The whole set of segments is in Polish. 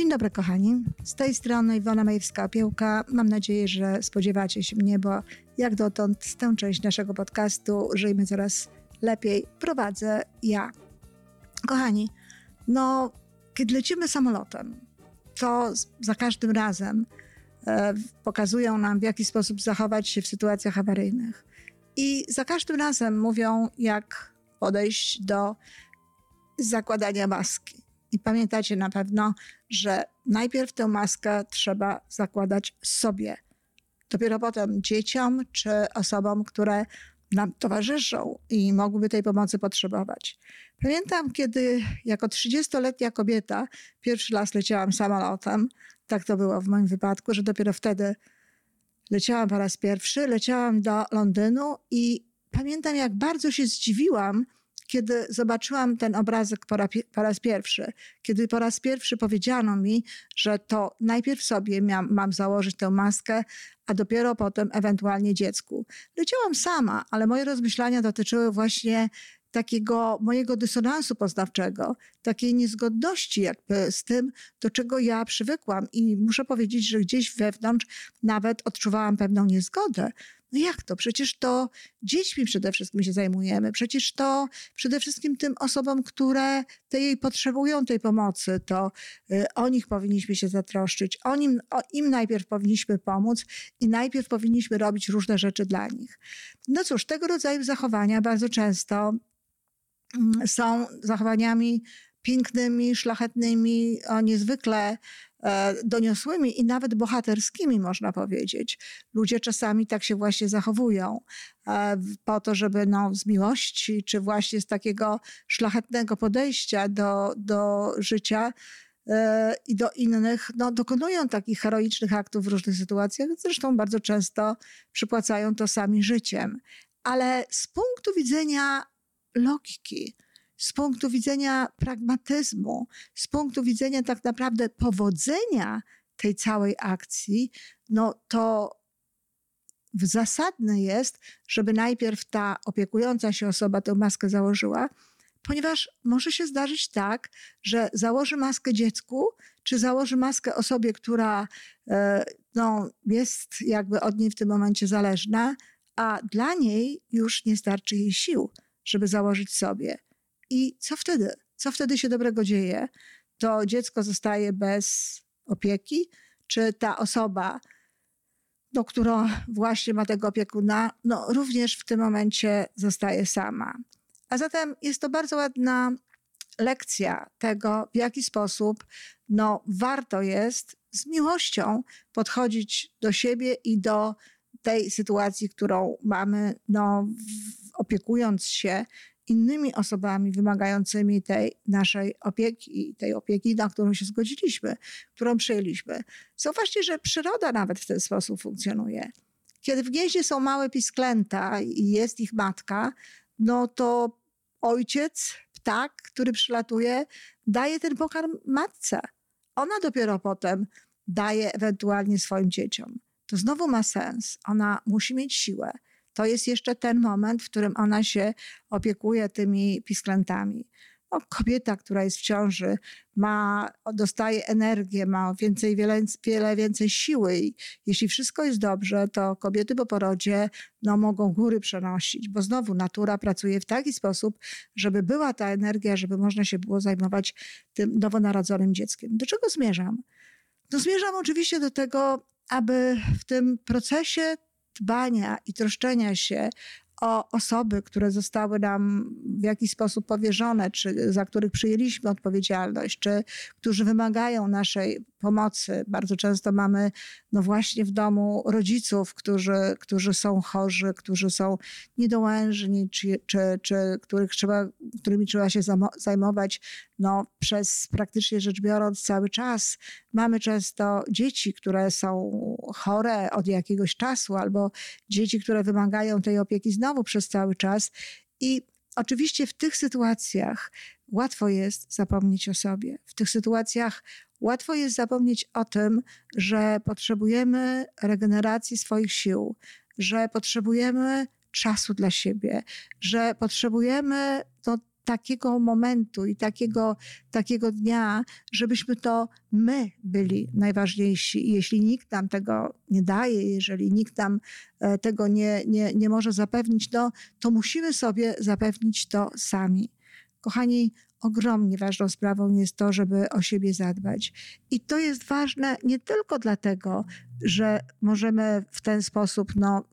Dzień dobry, kochani. Z tej strony Iwona Majewska-Opiełka. Mam nadzieję, że spodziewacie się mnie, bo jak dotąd tę część naszego podcastu Żyjmy Coraz Lepiej prowadzę ja. Kochani, no, kiedy lecimy samolotem, to za każdym razem e, pokazują nam, w jaki sposób zachować się w sytuacjach awaryjnych. I za każdym razem mówią, jak podejść do zakładania maski. I pamiętacie na pewno, że najpierw tę maskę trzeba zakładać sobie. Dopiero potem dzieciom czy osobom, które nam towarzyszą i mogłyby tej pomocy potrzebować. Pamiętam, kiedy jako 30-letnia kobieta pierwszy raz leciałam samolotem, tak to było w moim wypadku, że dopiero wtedy leciałam po raz pierwszy, leciałam do Londynu i pamiętam, jak bardzo się zdziwiłam, kiedy zobaczyłam ten obrazek po, po, raz pierwszy, kiedy po raz pierwszy powiedziano mi, że to najpierw sobie mam założyć tę maskę, a dopiero potem ewentualnie dziecku. Leciałam sama, ale moje rozmyślania dotyczyły właśnie takiego mojego dysonansu poznawczego, takiej niezgodności jakby z tym, do czego ja przywykłam. I muszę powiedzieć, że gdzieś wewnątrz nawet odczuwałam pewną niezgodę. No jak to? Przecież to dziećmi przede wszystkim się zajmujemy. Przecież to przede wszystkim tym osobom, które tej potrzebują tej pomocy, to y, o nich powinniśmy się zatroszczyć. O nim, o im najpierw powinniśmy pomóc i najpierw powinniśmy robić różne rzeczy dla nich. No cóż, tego rodzaju zachowania bardzo często mm, są zachowaniami pięknymi, szlachetnymi, o niezwykle doniosłymi i nawet bohaterskimi, można powiedzieć. Ludzie czasami tak się właśnie zachowują e, po to, żeby no, z miłości, czy właśnie z takiego szlachetnego podejścia do, do życia e, i do innych, no, dokonują takich heroicznych aktów w różnych sytuacjach. Zresztą bardzo często przypłacają to sami życiem. Ale z punktu widzenia logiki, z punktu widzenia pragmatyzmu, z punktu widzenia tak naprawdę powodzenia tej całej akcji, no to zasadne jest, żeby najpierw ta opiekująca się osoba tę maskę założyła, ponieważ może się zdarzyć tak, że założy maskę dziecku, czy założy maskę osobie, która e, no, jest jakby od niej w tym momencie zależna, a dla niej już nie starczy jej sił, żeby założyć sobie. I co wtedy? Co wtedy się dobrego dzieje? To dziecko zostaje bez opieki, czy ta osoba, do którą właśnie ma tego opiekuna, no również w tym momencie zostaje sama. A zatem jest to bardzo ładna lekcja tego, w jaki sposób no, warto jest z miłością podchodzić do siebie i do tej sytuacji, którą mamy, no, opiekując się innymi osobami wymagającymi tej naszej opieki, tej opieki, na którą się zgodziliśmy, którą przyjęliśmy. Zauważcie, że przyroda nawet w ten sposób funkcjonuje. Kiedy w gnieździe są małe pisklęta i jest ich matka, no to ojciec, ptak, który przylatuje, daje ten pokarm matce. Ona dopiero potem daje ewentualnie swoim dzieciom. To znowu ma sens. Ona musi mieć siłę to jest jeszcze ten moment, w którym ona się opiekuje tymi pisklętami. No, kobieta, która jest w ciąży, ma, dostaje energię, ma więcej, wiele, wiele więcej siły i jeśli wszystko jest dobrze, to kobiety po porodzie no, mogą góry przenosić, bo znowu natura pracuje w taki sposób, żeby była ta energia, żeby można się było zajmować tym nowonarodzonym dzieckiem. Do czego zmierzam? No, zmierzam oczywiście do tego, aby w tym procesie dbania i troszczenia się o osoby, które zostały nam w jakiś sposób powierzone, czy za których przyjęliśmy odpowiedzialność, czy którzy wymagają naszej pomocy. Bardzo często mamy, no właśnie w domu rodziców, którzy, którzy są chorzy, którzy są niedołężni, czy, czy, czy których trzeba, którymi trzeba się zajmować no, przez praktycznie rzecz biorąc cały czas. Mamy często dzieci, które są chore od jakiegoś czasu, albo dzieci, które wymagają tej opieki znowu przez cały czas. I oczywiście w tych sytuacjach łatwo jest zapomnieć o sobie. W tych sytuacjach łatwo jest zapomnieć o tym, że potrzebujemy regeneracji swoich sił, że potrzebujemy czasu dla siebie, że potrzebujemy no, takiego momentu i takiego, takiego dnia, żebyśmy to my byli najważniejsi. I jeśli nikt nam tego nie daje, jeżeli nikt nam e, tego nie, nie, nie może zapewnić, no, to musimy sobie zapewnić to sami. Kochani, ogromnie ważną sprawą jest to, żeby o siebie zadbać. I to jest ważne nie tylko dlatego, że możemy w ten sposób no,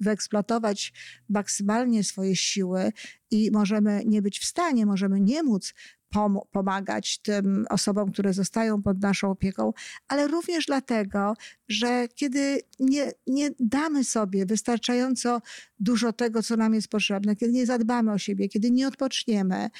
wyeksploatować maksymalnie swoje siły i możemy nie być w stanie, możemy nie móc pom pomagać tym osobom, które zostają pod naszą opieką, ale również dlatego, że kiedy nie, nie damy sobie wystarczająco dużo tego, co nam jest potrzebne, kiedy nie zadbamy o siebie, kiedy nie odpoczniemy,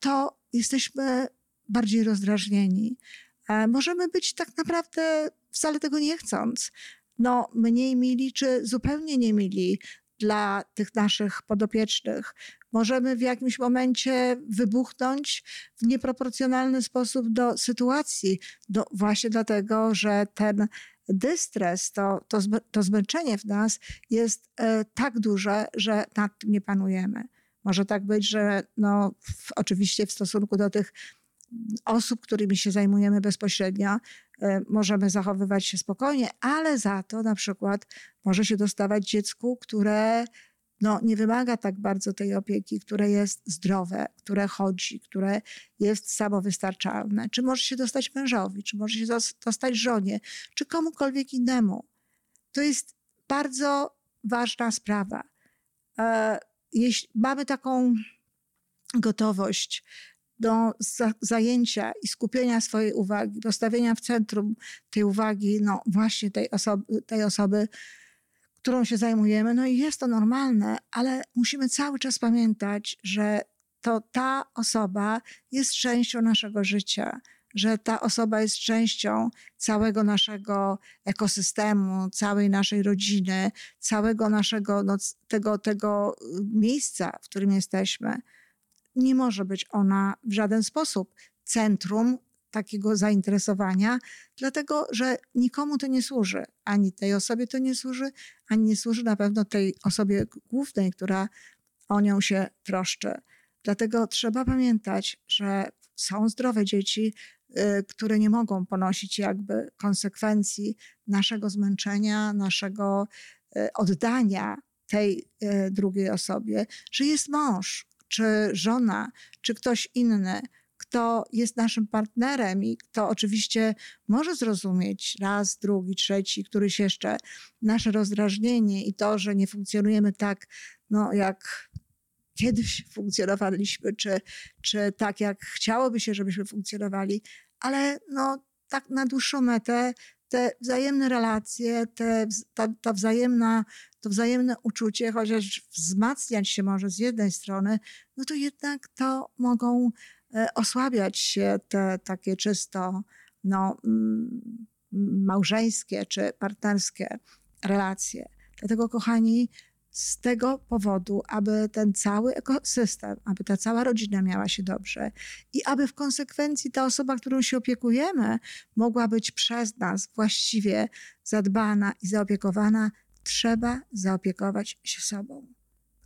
to jesteśmy bardziej rozdrażnieni. Możemy być tak naprawdę wcale tego nie chcąc, no, mniej mili czy zupełnie nie mili dla tych naszych podopiecznych. Możemy w jakimś momencie wybuchnąć w nieproporcjonalny sposób do sytuacji, do, właśnie dlatego, że ten dystres, to, to, to zmęczenie w nas jest e, tak duże, że nad tym nie panujemy. Może tak być, że no, w, oczywiście w stosunku do tych osób, którymi się zajmujemy bezpośrednio, e, możemy zachowywać się spokojnie, ale za to na przykład może się dostawać dziecku, które no, nie wymaga tak bardzo tej opieki, które jest zdrowe, które chodzi, które jest samowystarczalne. Czy może się dostać mężowi, czy może się dostać żonie, czy komukolwiek innemu. To jest bardzo ważna sprawa. E, jeśli mamy taką gotowość do zajęcia i skupienia swojej uwagi, postawienia w centrum tej uwagi, no właśnie tej osoby, tej osoby, którą się zajmujemy. No i jest to normalne, ale musimy cały czas pamiętać, że to ta osoba jest częścią naszego życia, że ta osoba jest częścią całego naszego ekosystemu, całej naszej rodziny, całego naszego no, tego, tego miejsca, w którym jesteśmy nie może być ona w żaden sposób centrum takiego zainteresowania, dlatego że nikomu to nie służy. Ani tej osobie to nie służy, ani nie służy na pewno tej osobie głównej, która o nią się troszczy. Dlatego trzeba pamiętać, że są zdrowe dzieci, y, które nie mogą ponosić jakby konsekwencji naszego zmęczenia, naszego y, oddania tej y, drugiej osobie, że jest mąż, czy żona, czy ktoś inny, kto jest naszym partnerem i kto oczywiście może zrozumieć raz, drugi, trzeci, któryś jeszcze nasze rozdrażnienie i to, że nie funkcjonujemy tak, no, jak kiedyś funkcjonowaliśmy, czy, czy tak, jak chciałoby się, żebyśmy funkcjonowali, ale no, tak na dłuższą metę te wzajemne relacje, te, ta, ta wzajemna, to wzajemne uczucie, chociaż wzmacniać się może z jednej strony, no to jednak to mogą osłabiać się te takie czysto no, małżeńskie czy partnerskie relacje. Dlatego, kochani, z tego powodu, aby ten cały ekosystem, aby ta cała rodzina miała się dobrze i aby w konsekwencji ta osoba, którą się opiekujemy, mogła być przez nas właściwie zadbana i zaopiekowana, trzeba zaopiekować się sobą.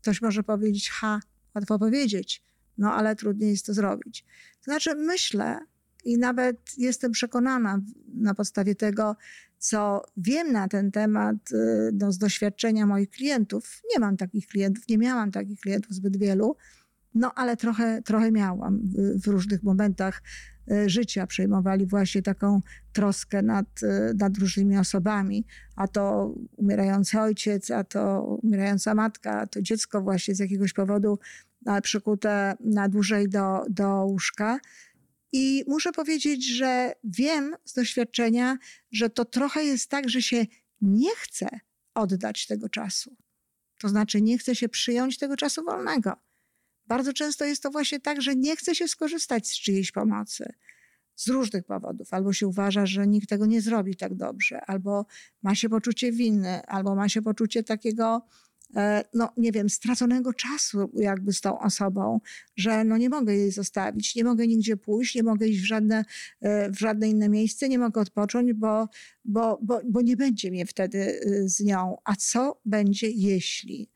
Ktoś może powiedzieć, ha, łatwo powiedzieć, no ale trudniej jest to zrobić. To znaczy, myślę i nawet jestem przekonana na podstawie tego, co wiem na ten temat y, no, z doświadczenia moich klientów. Nie mam takich klientów, nie miałam takich klientów zbyt wielu, no ale trochę, trochę miałam w, różnych momentach y, życia. Przejmowali właśnie taką troskę nad, y, nad różnymi osobami, a to umierający ojciec, a to umierająca matka, a to dziecko właśnie z jakiegoś powodu przykute na dłużej do, do łóżka. I muszę powiedzieć, że wiem z doświadczenia, że to trochę jest tak, że się nie chce oddać tego czasu. To znaczy, nie chce się przyjąć tego czasu wolnego. Bardzo często jest to właśnie tak, że nie chce się skorzystać z czyjejś pomocy z różnych powodów. Albo się uważa, że nikt tego nie zrobi tak dobrze, albo ma się poczucie winy, albo ma się poczucie takiego no nie wiem, straconego czasu jakby z tą osobą, że no nie mogę jej zostawić, nie mogę nigdzie pójść, nie mogę iść w żadne, e, w żadne inne miejsce, nie mogę odpocząć, bo, bo, bo, bo nie będzie mnie wtedy y, z nią. A co będzie jeśli?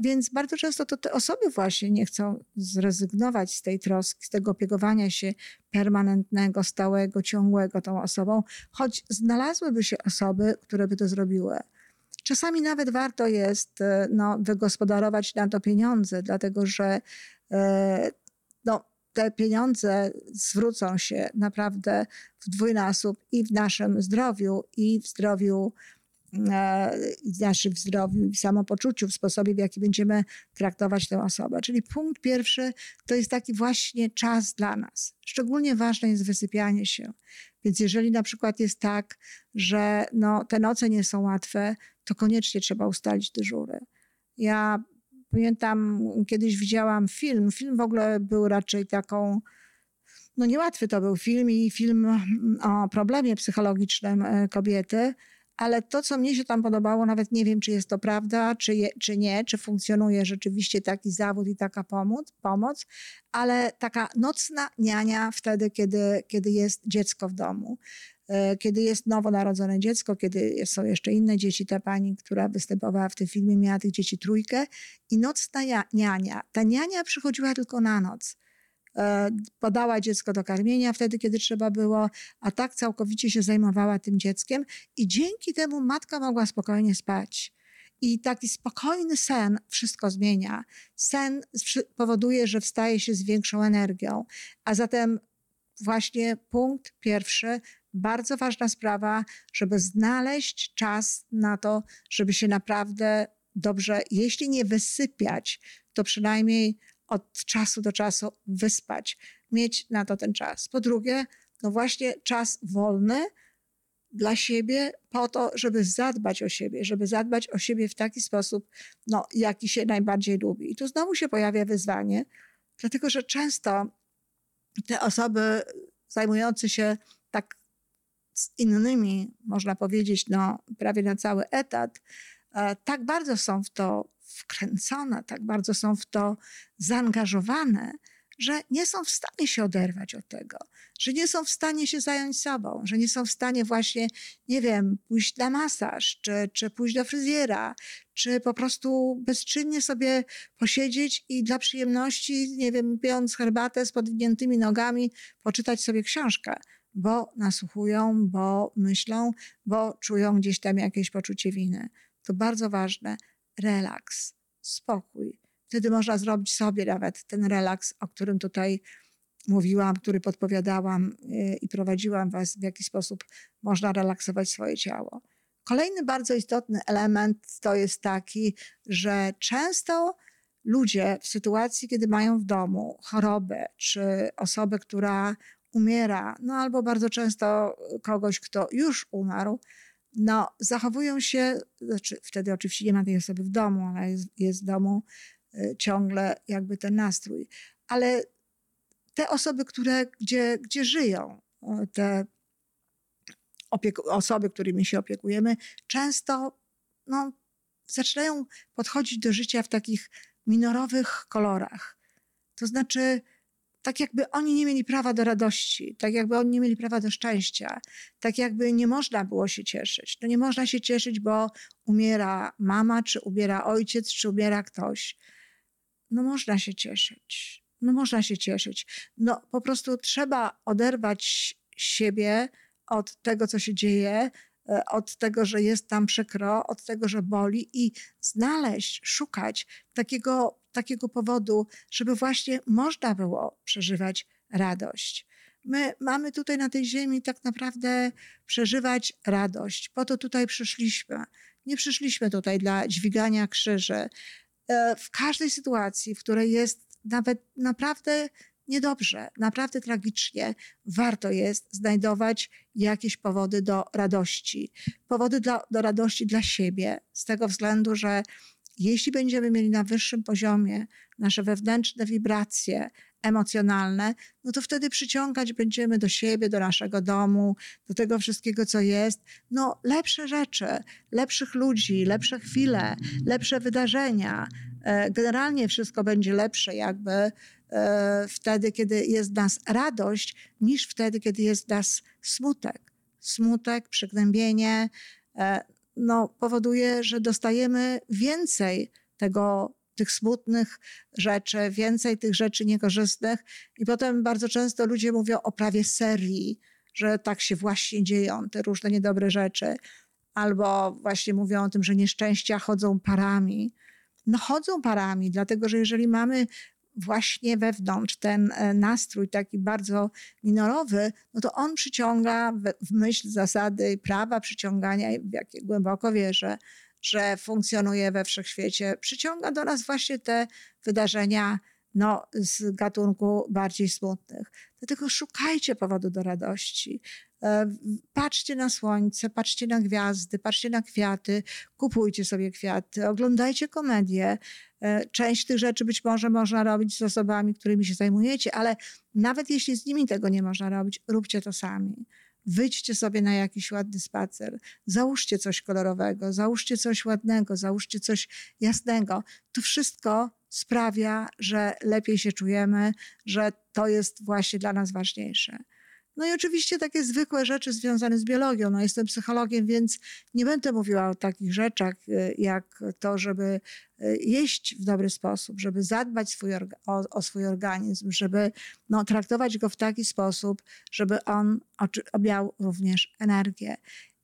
Więc bardzo często to te osoby właśnie nie chcą zrezygnować z tej troski, z tego opiekowania się permanentnego, stałego, ciągłego tą osobą, choć znalazłyby się osoby, które by to zrobiły. Czasami nawet warto jest e, no, wygospodarować na to pieniądze, dlatego że e, no, te pieniądze zwrócą się naprawdę w dwójnasób i w naszym zdrowiu, i w zdrowiu E, naszym zdrowiu i samopoczuciu, w sposobie, w jaki będziemy traktować tę osobę. Czyli punkt pierwszy to jest taki właśnie czas dla nas. Szczególnie ważne jest wysypianie się. Więc jeżeli na przykład jest tak, że no, te noce nie są łatwe, to koniecznie trzeba ustalić dyżury. Ja pamiętam, kiedyś widziałam film. Film w ogóle był raczej taką no niełatwy to był film i film o problemie psychologicznym e, kobiety, ale to, co mnie się tam podobało, nawet nie wiem, czy jest to prawda, czy, je, czy nie, czy funkcjonuje rzeczywiście taki zawód i taka pomoc, pomoc, ale taka nocna niania wtedy, kiedy, kiedy jest dziecko w domu kiedy jest nowonarodzone dziecko, kiedy są jeszcze inne dzieci. Ta pani, która występowała w tym filmie, miała tych dzieci trójkę i nocna niania. Ta niania przychodziła tylko na noc. E, podała dziecko do karmienia wtedy, kiedy trzeba było, a tak całkowicie się zajmowała tym dzieckiem i dzięki temu matka mogła spokojnie spać. I taki spokojny sen wszystko zmienia. Sen powoduje, że wstaje się z większą energią. A zatem właśnie punkt pierwszy, bardzo ważna sprawa, żeby znaleźć czas na to, żeby się naprawdę dobrze, jeśli nie wysypiać, to przynajmniej od czasu do czasu wyspać, mieć na to ten czas. Po drugie, no właśnie czas wolny dla siebie, po to, żeby zadbać o siebie, żeby zadbać o siebie w taki sposób, no, jaki się najbardziej lubi. I tu znowu się pojawia wyzwanie, dlatego że często te osoby zajmujące się tak z innymi, można powiedzieć, no, prawie na cały etat, e, tak bardzo są w to wkręcone, tak bardzo są w to zaangażowane, że nie są w stanie się oderwać od tego, że nie są w stanie się zająć sobą, że nie są w stanie właśnie, nie wiem, pójść na masaż, czy, czy pójść do fryzjera, czy po prostu bezczynnie sobie posiedzieć i dla przyjemności, nie wiem, pijąc herbatę z podwiniętymi nogami, poczytać sobie książkę, bo nasłuchują, bo myślą, bo czują gdzieś tam jakieś poczucie winy. To bardzo ważne relaks, spokój. Wtedy można zrobić sobie nawet ten relaks, o którym tutaj mówiłam, który podpowiadałam y, i prowadziłam Was, w jaki sposób można relaksować swoje ciało. Kolejny bardzo istotny element to jest taki, że często ludzie w sytuacji, kiedy mają w domu chorobę czy osobę, która umiera, no albo bardzo często kogoś, kto już umarł, no, zachowują się, znaczy wtedy oczywiście nie ma tej osoby w domu, ale jest, jest w domu y, ciągle jakby ten nastrój. Ale te osoby, które, gdzie, gdzie żyją, te osoby, którymi się opiekujemy, często no, zaczynają podchodzić do życia w takich minorowych kolorach. To znaczy, tak jakby oni nie mieli prawa do radości, tak jakby oni nie mieli prawa do szczęścia, tak jakby nie można było się cieszyć. No nie można się cieszyć, bo umiera mama, czy umiera ojciec, czy umiera ktoś. No można się cieszyć. No można się cieszyć. No po prostu trzeba oderwać siebie od tego, co się dzieje, e, od tego, że jest tam przykro, od tego, że boli i znaleźć, szukać takiego takiego powodu, żeby właśnie można było przeżywać radość. My mamy tutaj na tej ziemi tak naprawdę przeżywać radość. Po to tutaj przyszliśmy. Nie przyszliśmy tutaj dla dźwigania krzyży. E, w każdej sytuacji, w której jest nawet naprawdę niedobrze, naprawdę tragicznie, warto jest znajdować jakieś powody do radości. Powody do, do radości dla siebie, z tego względu, że jeśli będziemy mieli na wyższym poziomie nasze wewnętrzne wibracje emocjonalne, no to wtedy przyciągać będziemy do siebie, do naszego domu, do tego wszystkiego, co jest, no lepsze rzeczy, lepszych ludzi, lepsze chwile, lepsze wydarzenia. E, generalnie wszystko będzie lepsze, jakby e, wtedy, kiedy jest nas radość, niż wtedy, kiedy jest nas smutek. Smutek, przygnębienie, e, no, powoduje, że dostajemy więcej tego, tych smutnych rzeczy, więcej tych rzeczy niekorzystnych. I potem bardzo często ludzie mówią o prawie serii, że tak się właśnie dzieją, te różne niedobre rzeczy. Albo właśnie mówią o tym, że nieszczęścia chodzą parami. No chodzą parami, dlatego że jeżeli mamy właśnie wewnątrz ten e, nastrój taki bardzo minorowy, no to on przyciąga w myśl zasady prawa przyciągania, w jakie głęboko wierzę, że funkcjonuje we wszechświecie, przyciąga do nas właśnie te wydarzenia no, z gatunku bardziej smutnych. Dlatego szukajcie powodu do radości. E, patrzcie na słońce, patrzcie na gwiazdy, patrzcie na kwiaty, kupujcie sobie kwiaty, oglądajcie komedie. Część tych rzeczy być może można robić z osobami, którymi się zajmujecie, ale nawet jeśli z nimi tego nie można robić, róbcie to sami. Wyjdźcie sobie na jakiś ładny spacer, załóżcie coś kolorowego, załóżcie coś ładnego, załóżcie coś jasnego. To wszystko sprawia, że lepiej się czujemy, że to jest właśnie dla nas ważniejsze. No i oczywiście takie zwykłe rzeczy związane z biologią. No jestem psychologiem, więc nie będę mówiła o takich rzeczach, y, jak to, żeby y, jeść w dobry sposób, żeby zadbać swój o, o, swój organizm, żeby no, traktować go w taki sposób, żeby on miał również energię.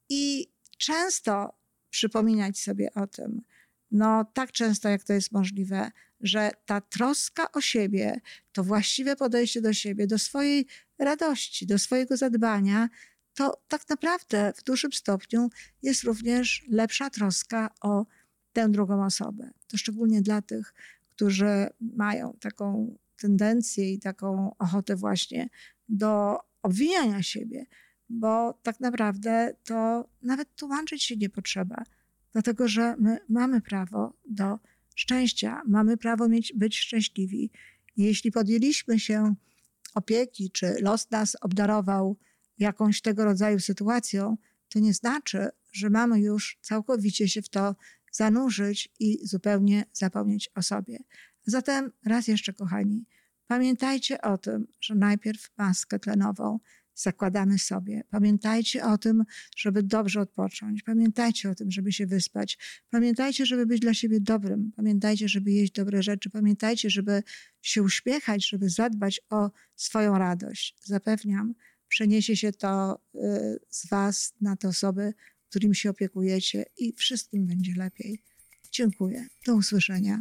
I często przypominać sobie o tym, no tak często jak to jest możliwe, że ta troska o siebie, to właściwe podejście do siebie, do swojej radości, do swojego zadbania, to tak naprawdę w dużym stopniu jest również lepsza troska o tę drugą osobę. To szczególnie dla tych, którzy mają taką tendencję i taką ochotę właśnie do obwiniania siebie, bo tak naprawdę to nawet tłumaczyć się nie potrzeba, dlatego że my mamy prawo do szczęścia, mamy prawo mieć, być szczęśliwi. Jeśli podjęliśmy się opieki, czy los nas obdarował jakąś tego rodzaju sytuacją, to nie znaczy, że mamy już całkowicie się w to zanurzyć i zupełnie zapomnieć o sobie. Zatem raz jeszcze, kochani, pamiętajcie o tym, że najpierw maskę tlenową zakładamy sobie. Pamiętajcie o tym, żeby dobrze odpocząć. Pamiętajcie o tym, żeby się wyspać. Pamiętajcie, żeby być dla siebie dobrym. Pamiętajcie, żeby jeść dobre rzeczy. Pamiętajcie, żeby się uśmiechać, żeby zadbać o swoją radość. Zapewniam, przeniesie się to y, z Was na te osoby, którymi się opiekujecie i wszystkim będzie lepiej. Dziękuję. Do usłyszenia.